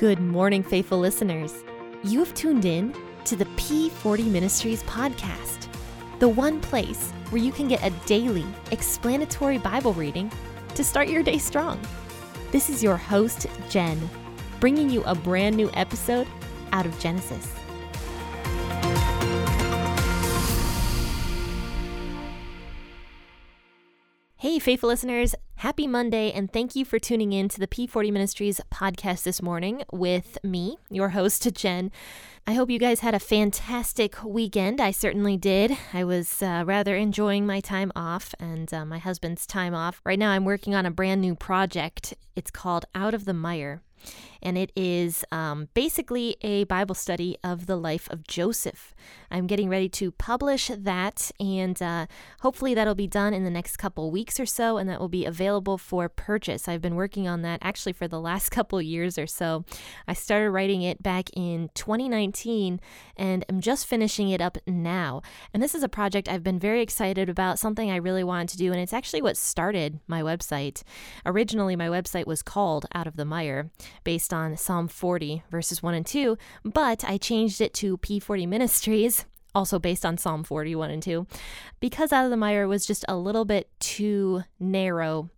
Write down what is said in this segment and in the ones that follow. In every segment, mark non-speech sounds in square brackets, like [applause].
Good morning, faithful listeners. You have tuned in to the P40 Ministries podcast, the one place where you can get a daily explanatory Bible reading to start your day strong. This is your host, Jen, bringing you a brand new episode out of Genesis. Hey, faithful listeners, happy Monday, and thank you for tuning in to the P40 Ministries podcast this morning with me, your host, Jen. I hope you guys had a fantastic weekend. I certainly did. I was uh, rather enjoying my time off and uh, my husband's time off. Right now, I'm working on a brand new project. It's called Out of the Mire and it is um, basically a Bible study of the life of Joseph. I'm getting ready to publish that, and uh, hopefully that'll be done in the next couple weeks or so, and that will be available for purchase. I've been working on that actually for the last [laughs] couple years or so. I started writing it back in 2019, and I'm just finishing it up now. And this is a project I've been very excited about, something I really wanted to do, and it's actually what started my website. Originally, my website was called Out of the Mire, based based on Psalm 40, verses 1 and 2, but I changed it to P40 Ministries, [laughs] also based on Psalm 41 and 2, because Out of the Mire was just a little bit too narrow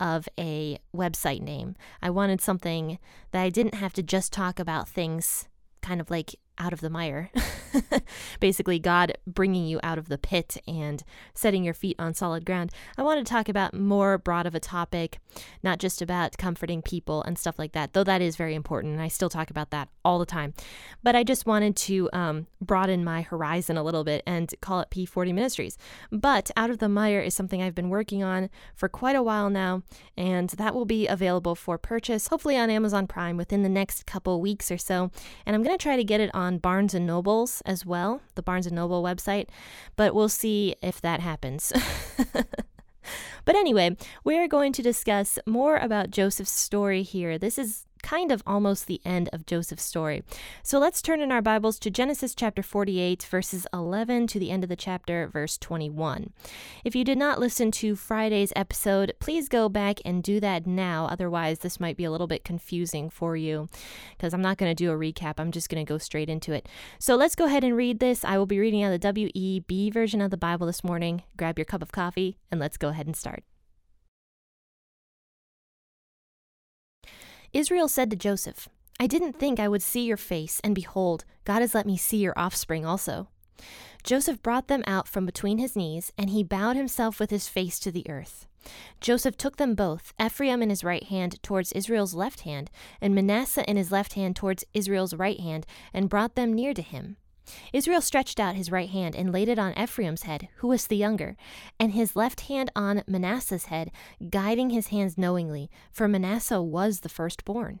of a website name. I wanted something that I didn't have to just talk about things kind of like out of the mire. [laughs] Basically, God bringing you out of the pit and setting your feet on solid ground. I want to talk about more broad of a topic, not just about comforting people and stuff like that, though that is very important. And I still talk about that all the time. But I just wanted to um, broaden my horizon a little bit and call it P40 Ministries. But Out of the Mire is something I've been working on for quite a while now, and that will be available for purchase, hopefully on Amazon Prime within the next couple weeks or so. And I'm going to try to get it on on Barnes and Nobles as well, the Barnes and Noble website, but we'll see if that happens. [laughs] but anyway, we're going to discuss more about Joseph's story here. This is kind of almost the end of Joseph's story. So let's turn in our Bibles to Genesis chapter 48, verses 11 to the end of the chapter, verse 21. If you did not listen to Friday's episode, please go back and do that now. Otherwise, this might be a little bit confusing for you because I'm not going to do a recap. I'm just going to go straight into it. So let's go ahead and read this. I will be reading out the WEB version of the Bible this morning. Grab your cup of coffee and let's go ahead and start. Israel said to Joseph, I didn't think I would see your face, and behold, God has let me see your offspring also. Joseph brought them out from between his knees, and he bowed himself with his face to the earth. Joseph took them both, Ephraim in his right hand towards Israel's left hand, and Manasseh in his left hand towards Israel's right hand, and brought them near to him. Israel stretched out his right hand and laid it on Ephraim's head, who was the younger, and his left hand on Manasseh's head, guiding his hands knowingly, for Manasseh was the firstborn.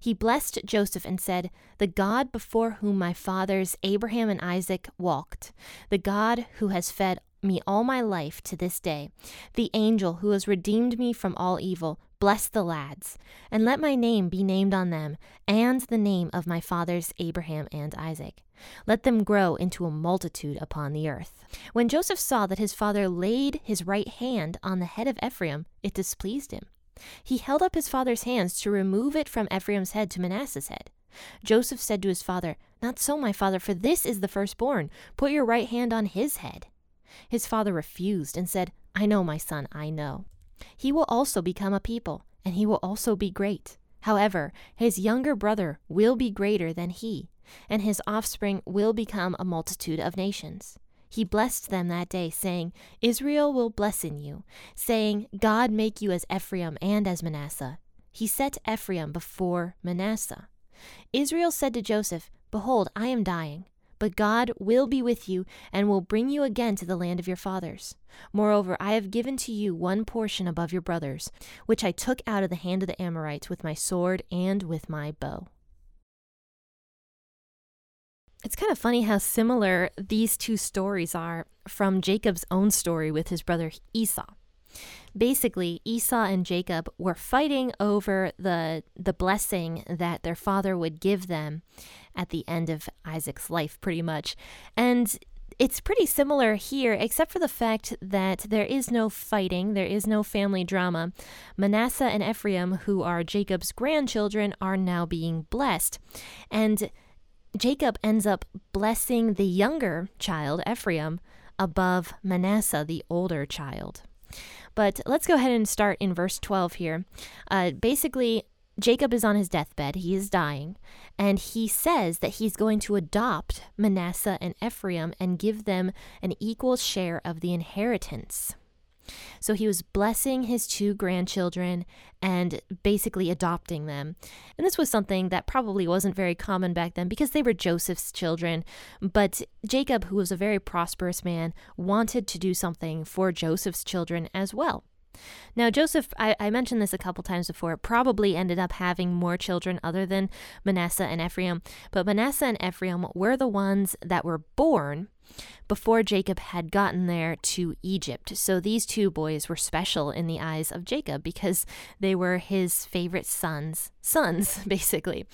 He blessed Joseph and said, The God before whom my fathers Abraham and Isaac walked, the God who has fed me all my life to this day, the angel who has redeemed me from all evil, bless the lads, and let my name be named on them, and the name of my fathers Abraham and Isaac. Let them grow into a multitude upon the earth. When Joseph saw that his father laid his right hand on the head of Ephraim, it displeased him. He held up his father's hands to remove it from Ephraim's head to Manasseh's head. Joseph said to his father, Not so, my father, for this is the firstborn. Put your right hand on his head. His father refused and said, I know, my son, I know. He will also become a people, and he will also be great. However, his younger brother will be greater than he, and his offspring will become a multitude of nations. He blessed them that day, saying, Israel will bless in you, saying, God make you as Ephraim and as Manasseh. He set Ephraim before Manasseh. Israel said to Joseph, Behold, I am dying. But God will be with you and will bring you again to the land of your fathers. Moreover, I have given to you one portion above your brothers, which I took out of the hand of the Amorites with my sword and with my bow. It's kind of funny how similar these two stories are from Jacob's own story with his brother Esau. Basically, Esau and Jacob were fighting over the the blessing that their father would give them at the end of Isaac's life pretty much. And it's pretty similar here, except for the fact that there is no fighting, there is no family drama. Manasseh and Ephraim, who are Jacob's grandchildren, are now being blessed. And Jacob ends up blessing the younger child, Ephraim, above Manasseh, the older child. But let's go ahead and start in verse 12 here. Uh, basically, Jacob is on his deathbed, he is dying, and he says that he's going to adopt Manasseh and Ephraim and give them an equal share of the inheritance. So he was blessing his two grandchildren and basically adopting them. And this was something that probably wasn't very common back then because they were Joseph's children. But Jacob, who was a very prosperous man, wanted to do something for Joseph's children as well. Now, Joseph, I, I, mentioned this a couple times before, probably ended up having more children other than Manasseh and Ephraim, but Manasseh and Ephraim were the ones that were born before Jacob had gotten there to Egypt. So these two boys were special in the eyes of Jacob because they were his favorite sons, sons, [laughs] basically.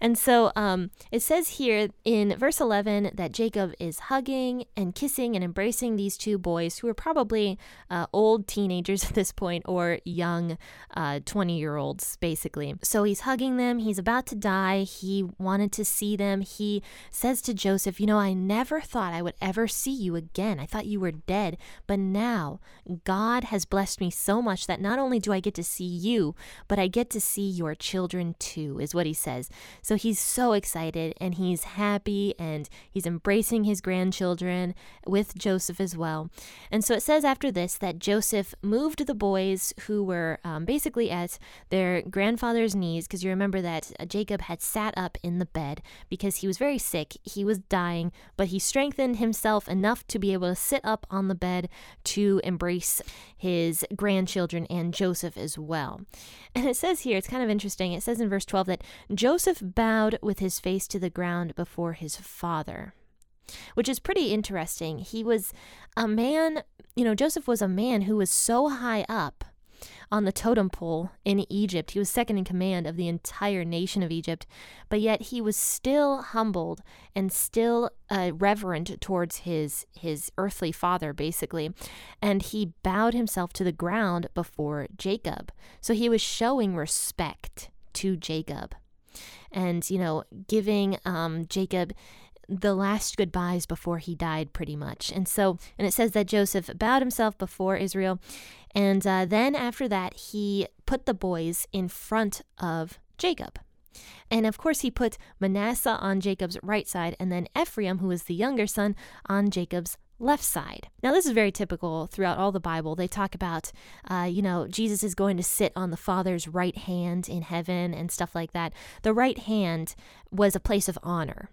And so um, it says here in verse 11 that Jacob is hugging and kissing and embracing these two boys who are probably uh, old teenagers [laughs] at this point or young 20 uh, year olds, basically. So he's hugging them. He's about to die. He wanted to see them. He says to Joseph, You know, I never thought I would ever see you again. I thought you were dead. But now God has blessed me so much that not only do I get to see you, but I get to see your children too, is what he says. So he's so excited and he's happy and he's embracing his grandchildren with Joseph as well. And so it says after this that Joseph moved the boys who were um, basically at their grandfather's knees, because you remember that Jacob had sat up in the bed because he was very sick. He was dying, but he strengthened himself himself enough to be able to sit up on the bed to embrace his grandchildren and Joseph as well. [laughs] And it says here, it's kind of interesting. It says in verse 12 that Joseph bowed with his face to the ground before his father which is pretty interesting. He was a man, you know, Joseph was a man who was so high up on the totem pole in Egypt. He was second in command of the entire nation of Egypt, but yet he was still humbled and still uh, reverent towards his his earthly father, basically, and he bowed himself to the ground before Jacob. So he was showing respect to Jacob, and you know, giving um, Jacob the last goodbyes before he died, pretty much. And so, and it says that Joseph bowed himself before Israel. And uh, then after that, he put the boys in front of Jacob. And of course, he put Manasseh on Jacob's right side, and then Ephraim, who was the younger son, on Jacob's left side. Now, this is very typical throughout all the Bible. They talk about, uh, you know, Jesus is going to sit on the Father's right hand in heaven and stuff like that. The right hand was a place of honor.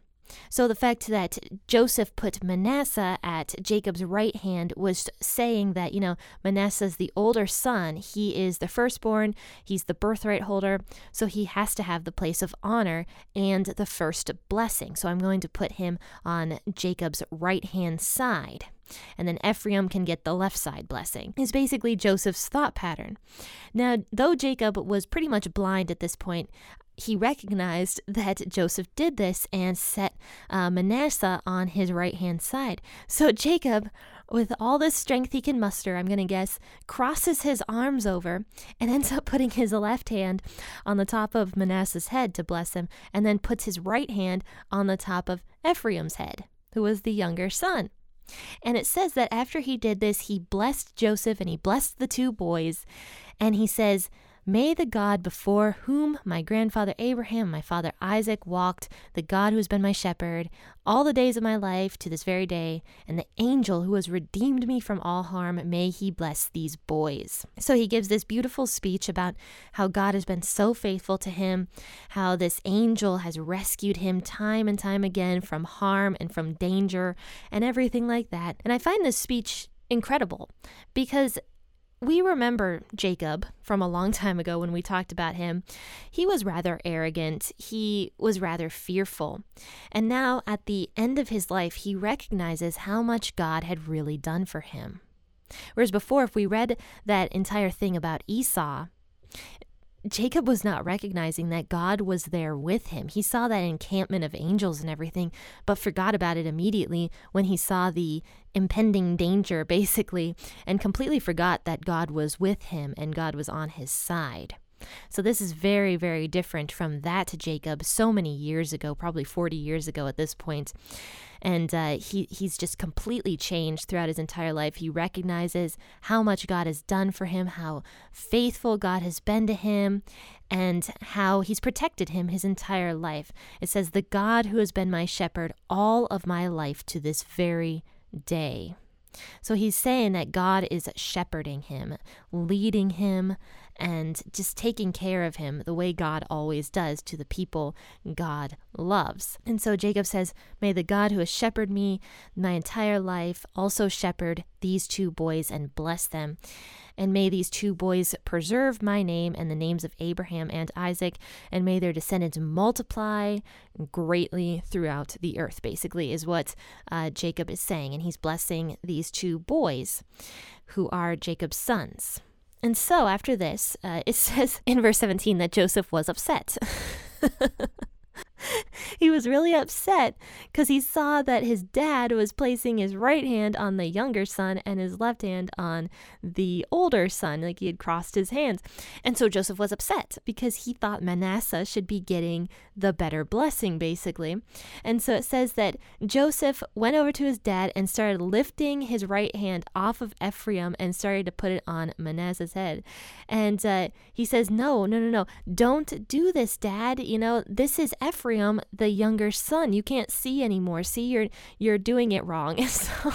So the fact that Joseph put Manasseh at Jacob's right hand was saying that, you know, Manasseh's the older son. He is the firstborn, he's the birthright holder, so he has to have the place of honor and the first blessing. So I'm going to put him on Jacob's right hand side. And then Ephraim can get the left side blessing, is basically Joseph's thought pattern. Now, though Jacob was pretty much blind at this point, he recognized that Joseph did this and set uh, Manasseh on his right hand side. So Jacob, with all the strength he can muster, I'm going to guess, crosses his arms over and [laughs] ends up putting his left hand on the top of Manasseh's head to bless him, and then puts his right hand on the top of Ephraim's head, who was the younger son. And it says that after he did this, he blessed Joseph and he blessed the two boys. And he says, May the God before whom my grandfather Abraham, my father Isaac walked, the God who has been my shepherd, all the days of my life to this very day, and the angel who has redeemed me from all harm, may he bless these boys. So he gives this beautiful speech about how God has been so faithful to him, how this angel has rescued him time and time again from harm and from danger and everything like that. And I find this speech incredible because we remember Jacob from a long time ago when we talked about him. He was rather arrogant, he was rather fearful. And now, at the end of his life, he recognizes how much God had really done for him. Whereas before, if we read that entire thing about Esau, Jacob was not recognizing that God was there with him. He saw that encampment of angels and everything, but forgot about it immediately when he saw the impending danger, [laughs] basically, and completely forgot that God was with him and God was on his side. So, this is very, very different from that to Jacob so many years ago, probably 40 years ago at this point. And uh, he, he's just completely changed throughout his entire life. He recognizes how much God has done for him, how faithful God has been to him, and how he's protected him his entire life. It says, The God who has been my shepherd all of my life to this very day. So he's saying that God is shepherding him, leading him, and just taking care of him the way God always does to the people God loves. And so Jacob says, May the God who has shepherded me my entire life also shepherd these two boys and bless them. And may these two boys preserve my name and the names of Abraham and Isaac, and may their descendants multiply greatly throughout the earth, basically, is what uh, Jacob is saying. And he's blessing these two boys who are Jacob's sons. And so after this, uh, it [laughs] says in verse 17 that Joseph was upset. [laughs] [laughs] he was really upset because he saw that his dad was placing his right hand on the younger son and his left hand on the older son, like he had crossed his hands. And so Joseph was upset because he thought Manasseh should be getting the better blessing, basically. And so it says that Joseph went over to his dad and started lifting his right hand off of Ephraim and started to put it on Manasseh's head. And uh, he says, No, no, no, no, don't do this, dad. You know, this is Ephraim, the younger son. You can't see anymore. See, you're you're doing it wrong. [laughs] so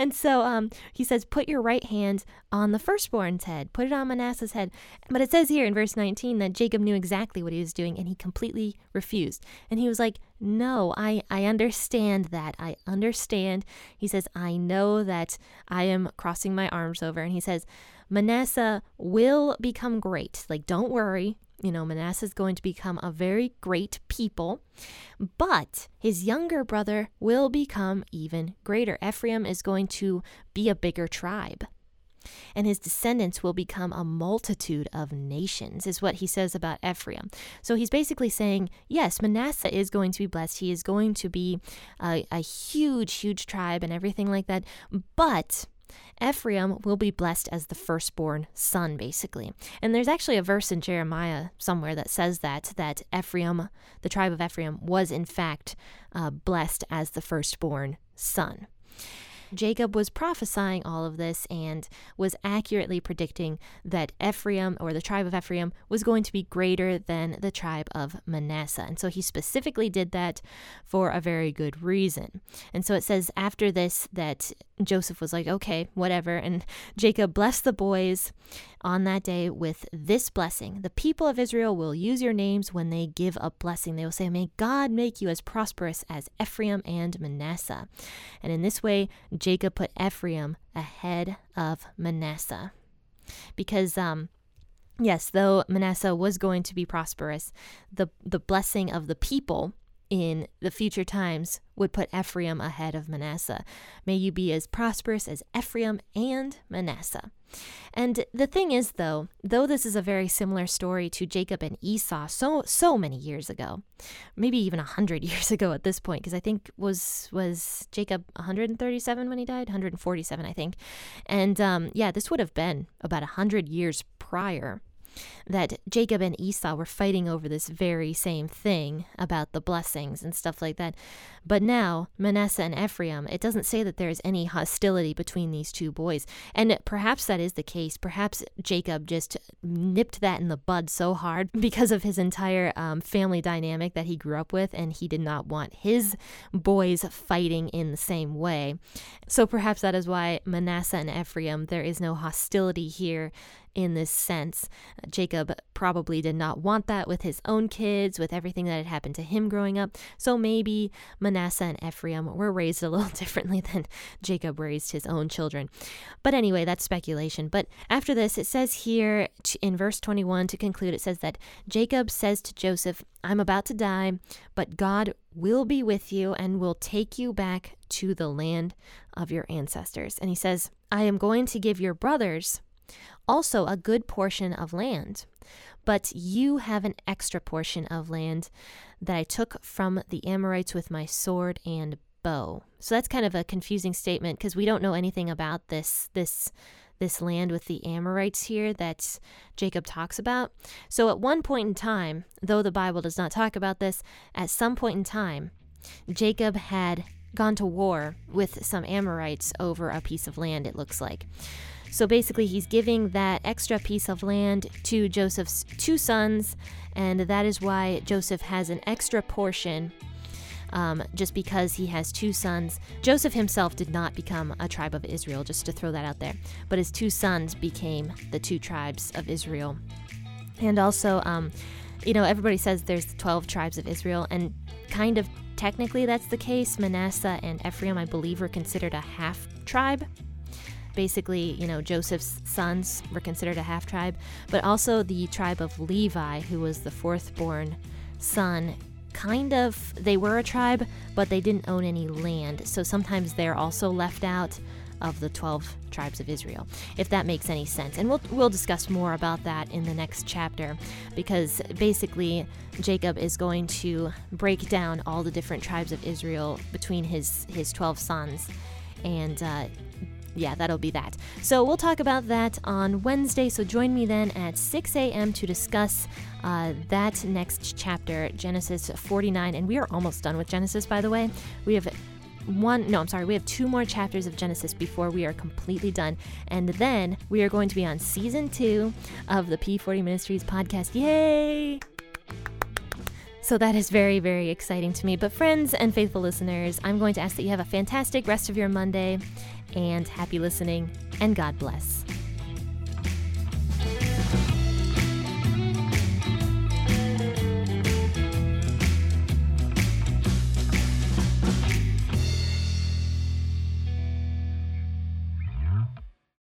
and so um, he says, Put your right hand on the firstborn's head, put it on Manasseh's head. But it says here in verse 19 that Jacob knew exactly what he was doing and he completely refused. And he was like, No, I, I understand that. I understand. He says, I know that I am crossing my arms over. And he says, Manasseh will become great. Like, don't worry you know, Manasseh is going to become a very great people, but his younger brother will become even greater. Ephraim is going to be a bigger tribe. And his descendants will become a multitude of nations, is what he says about Ephraim. So he's basically saying, yes, Manasseh is going to be blessed. He is going to be a, a huge, huge tribe and everything like that. But Ephraim will be blessed as the firstborn son, basically. And there's actually a verse in Jeremiah somewhere that says that, that Ephraim, the tribe of Ephraim, was in fact uh, blessed as the firstborn son. Jacob was prophesying all of this and was accurately predicting that Ephraim, or the tribe of Ephraim, was going to be greater than the tribe of Manasseh. And so he specifically did that for a very good reason. And so it says after this that Joseph was like, okay, whatever. And Jacob blessed the boys on that day with this blessing. The people of Israel will use your names when they give a blessing. They will say, May God make you as prosperous as Ephraim and Manasseh. And in this way, Jacob put Ephraim ahead of Manasseh. Because, um, yes, though Manasseh was going to be prosperous, the, the blessing of the people in the future times would put Ephraim ahead of Manasseh. May you be as prosperous as Ephraim and Manasseh. And the thing is though, though this is a very similar story to Jacob and Esau so so many years ago, maybe even a 100 [laughs] years ago at this point because I think was was Jacob 137 when he died, 147 I think. And um, yeah, this would have been about a 100 years prior that Jacob and Esau were fighting over this very same thing about the blessings and stuff like that. But now, Manasseh and Ephraim, it doesn't say that there's any hostility between these two boys. And perhaps that is the case. Perhaps Jacob just nipped that in the bud so hard [laughs] because of his entire um, family dynamic that he grew up with, and he did not want his boys fighting in the same way. So perhaps that is why Manasseh and Ephraim, there is no hostility here in this sense. Uh, Jacob probably did not want that with his own kids, with everything that had happened to him growing up. So maybe Manasseh and Ephraim were [laughs] raised a little [laughs] differently than Jacob raised his own children. But anyway, that's speculation. But after this, it says here in verse 21 to conclude, it says that Jacob says to Joseph, I'm about to die, but God will be with you and will take you back to the land of your ancestors. And he says, I am going to give your brothers also a good portion of land. But you have an extra portion of land that I took from the Amorites with my sword and bow. So that's kind of a confusing statement because we don't know anything about this this this land with the Amorites here that Jacob talks about. So at one point in time, though the Bible does not talk about this, at some point in time, Jacob had gone to war with some Amorites over a piece of land, it looks like. So basically, he's giving that extra piece of land to Joseph's two sons, and that is why Joseph has an extra portion. Um, just because he has two sons. Joseph himself did not become a tribe of Israel, just to throw that out there, but his two sons became the two tribes of Israel. And also, um, you know, everybody says there's 12 tribes of Israel, and kind of technically that's the case. Manasseh and Ephraim, I believe, were considered a half tribe basically, you know, Joseph's sons were considered a half tribe, but also the tribe of Levi, who was the fourth born son. Kind of, they were a tribe, but they didn't own any land. So sometimes they're also left out of the 12 tribes of Israel, if that makes any sense. And we'll, we'll discuss more about that in the next chapter because basically Jacob is going to break down all the different tribes of Israel between his, his 12 sons. And uh, yeah, that'll be that. So we'll talk about that on Wednesday. So join me then at 6 a.m. to discuss uh, that next chapter, Genesis 49. And we are almost done with Genesis, by the way. We have one, no, I'm sorry, we have two more chapters of Genesis before we are completely done. And then we are going to be on season two of the P40 Ministries podcast. Yay! So that is very, very exciting to me. But, friends and faithful listeners, I'm going to ask that you have a fantastic rest of your Monday and happy listening, and God bless.